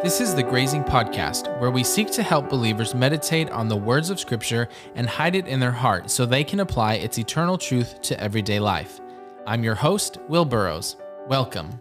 This is the Grazing Podcast, where we seek to help believers meditate on the words of Scripture and hide it in their heart so they can apply its eternal truth to everyday life. I'm your host, Will Burrows. Welcome.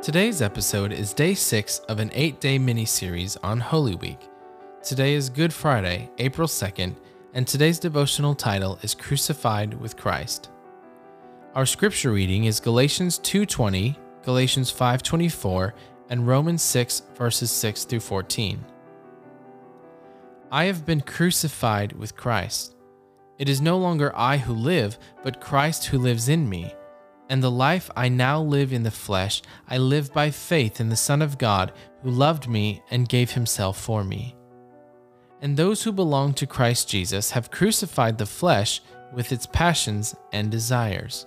Today's episode is day six of an eight day mini series on Holy Week. Today is Good Friday, April 2nd, and today's devotional title is Crucified with Christ. Our scripture reading is Galatians 2:20 Galatians 5:24, and Romans 6 verses 6 through 14. I have been crucified with Christ. It is no longer I who live, but Christ who lives in me. And the life I now live in the flesh, I live by faith in the Son of God, who loved me and gave himself for me. And those who belong to Christ Jesus have crucified the flesh with its passions and desires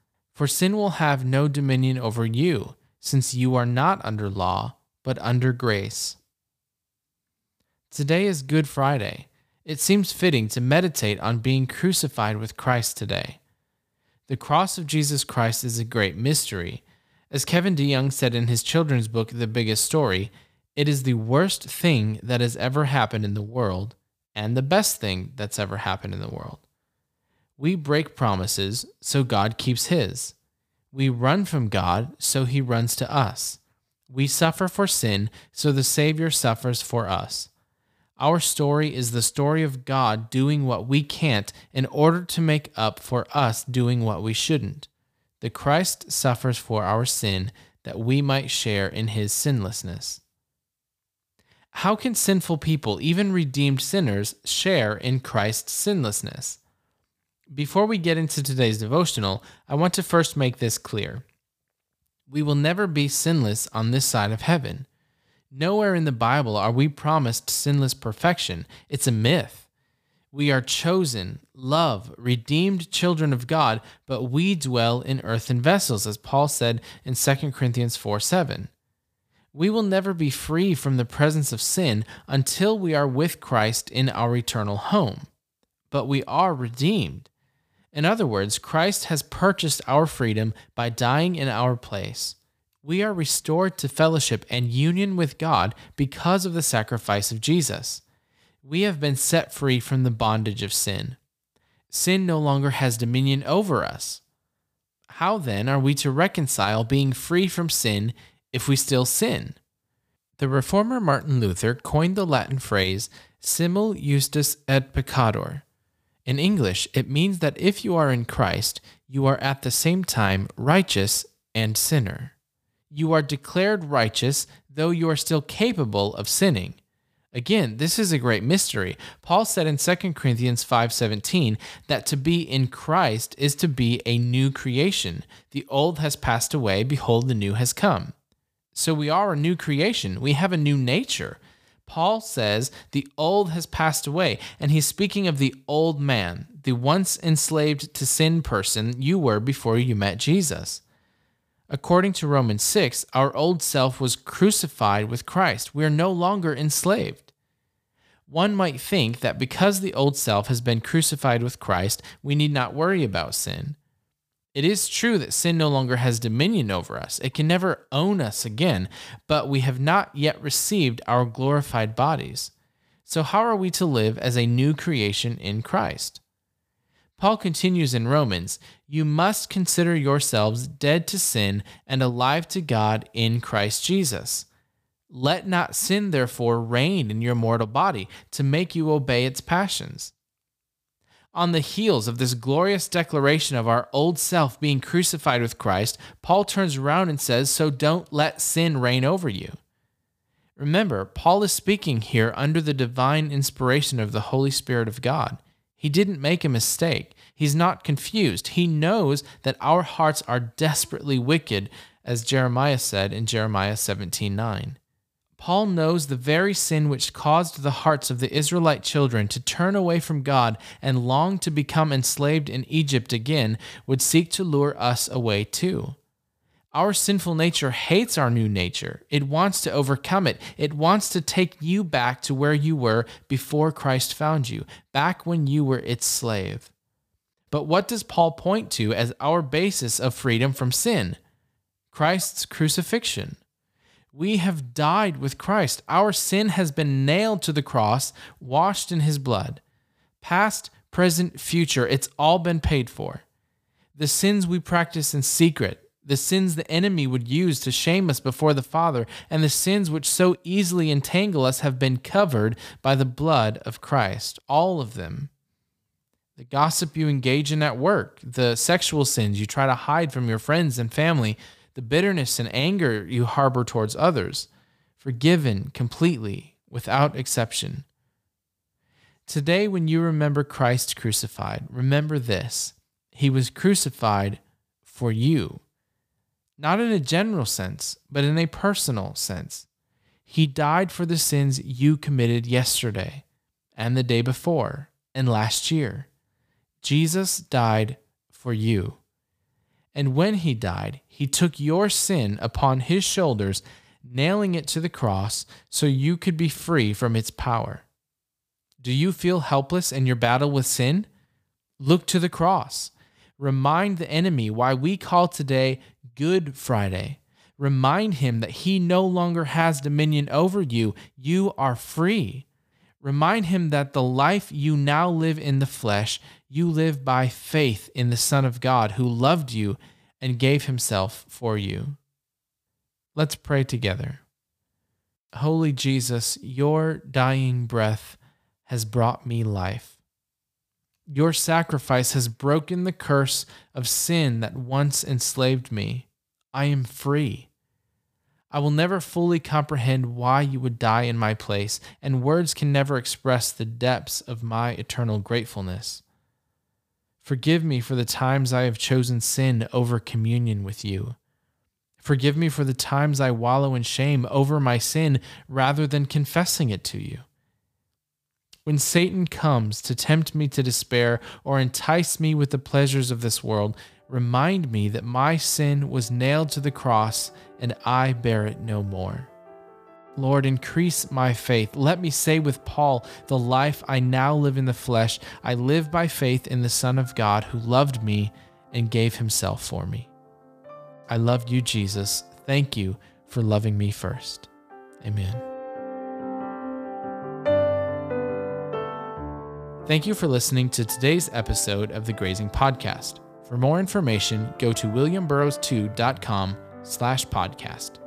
For sin will have no dominion over you, since you are not under law, but under grace. Today is Good Friday. It seems fitting to meditate on being crucified with Christ today. The cross of Jesus Christ is a great mystery. As Kevin DeYoung said in his children's book, The Biggest Story, it is the worst thing that has ever happened in the world and the best thing that's ever happened in the world. We break promises, so God keeps his. We run from God, so he runs to us. We suffer for sin, so the Savior suffers for us. Our story is the story of God doing what we can't in order to make up for us doing what we shouldn't. The Christ suffers for our sin that we might share in his sinlessness. How can sinful people, even redeemed sinners, share in Christ's sinlessness? Before we get into today's devotional, I want to first make this clear. We will never be sinless on this side of heaven. Nowhere in the Bible are we promised sinless perfection. It's a myth. We are chosen, loved, redeemed children of God, but we dwell in earthen vessels, as Paul said in 2 Corinthians 4 7. We will never be free from the presence of sin until we are with Christ in our eternal home. But we are redeemed. In other words, Christ has purchased our freedom by dying in our place. We are restored to fellowship and union with God because of the sacrifice of Jesus. We have been set free from the bondage of sin. Sin no longer has dominion over us. How then are we to reconcile being free from sin if we still sin? The reformer Martin Luther coined the Latin phrase simul justus et peccator in English, it means that if you are in Christ, you are at the same time righteous and sinner. You are declared righteous, though you are still capable of sinning. Again, this is a great mystery. Paul said in 2 Corinthians 5:17 that to be in Christ is to be a new creation. The old has passed away, behold the new has come. So we are a new creation. We have a new nature. Paul says the old has passed away, and he's speaking of the old man, the once enslaved to sin person you were before you met Jesus. According to Romans 6, our old self was crucified with Christ. We are no longer enslaved. One might think that because the old self has been crucified with Christ, we need not worry about sin. It is true that sin no longer has dominion over us. It can never own us again, but we have not yet received our glorified bodies. So, how are we to live as a new creation in Christ? Paul continues in Romans You must consider yourselves dead to sin and alive to God in Christ Jesus. Let not sin, therefore, reign in your mortal body to make you obey its passions. On the heels of this glorious declaration of our old self being crucified with Christ, Paul turns around and says, So don't let sin reign over you. Remember, Paul is speaking here under the divine inspiration of the Holy Spirit of God. He didn't make a mistake. He's not confused. He knows that our hearts are desperately wicked, as Jeremiah said in Jeremiah 17 9. Paul knows the very sin which caused the hearts of the Israelite children to turn away from God and long to become enslaved in Egypt again would seek to lure us away too. Our sinful nature hates our new nature. It wants to overcome it. It wants to take you back to where you were before Christ found you, back when you were its slave. But what does Paul point to as our basis of freedom from sin? Christ's crucifixion. We have died with Christ. Our sin has been nailed to the cross, washed in his blood. Past, present, future, it's all been paid for. The sins we practice in secret, the sins the enemy would use to shame us before the Father, and the sins which so easily entangle us have been covered by the blood of Christ. All of them. The gossip you engage in at work, the sexual sins you try to hide from your friends and family, the bitterness and anger you harbor towards others, forgiven completely, without exception. Today, when you remember Christ crucified, remember this He was crucified for you. Not in a general sense, but in a personal sense. He died for the sins you committed yesterday, and the day before, and last year. Jesus died for you. And when he died, he took your sin upon his shoulders, nailing it to the cross so you could be free from its power. Do you feel helpless in your battle with sin? Look to the cross. Remind the enemy why we call today Good Friday. Remind him that he no longer has dominion over you. You are free. Remind him that the life you now live in the flesh, you live by faith in the Son of God who loved you and gave himself for you. Let's pray together. Holy Jesus, your dying breath has brought me life. Your sacrifice has broken the curse of sin that once enslaved me. I am free. I will never fully comprehend why you would die in my place, and words can never express the depths of my eternal gratefulness. Forgive me for the times I have chosen sin over communion with you. Forgive me for the times I wallow in shame over my sin rather than confessing it to you. When Satan comes to tempt me to despair or entice me with the pleasures of this world, Remind me that my sin was nailed to the cross and I bear it no more. Lord, increase my faith. Let me say with Paul, the life I now live in the flesh, I live by faith in the Son of God who loved me and gave himself for me. I love you, Jesus. Thank you for loving me first. Amen. Thank you for listening to today's episode of the Grazing Podcast. For more information, go to williamburroughs2.com slash podcast.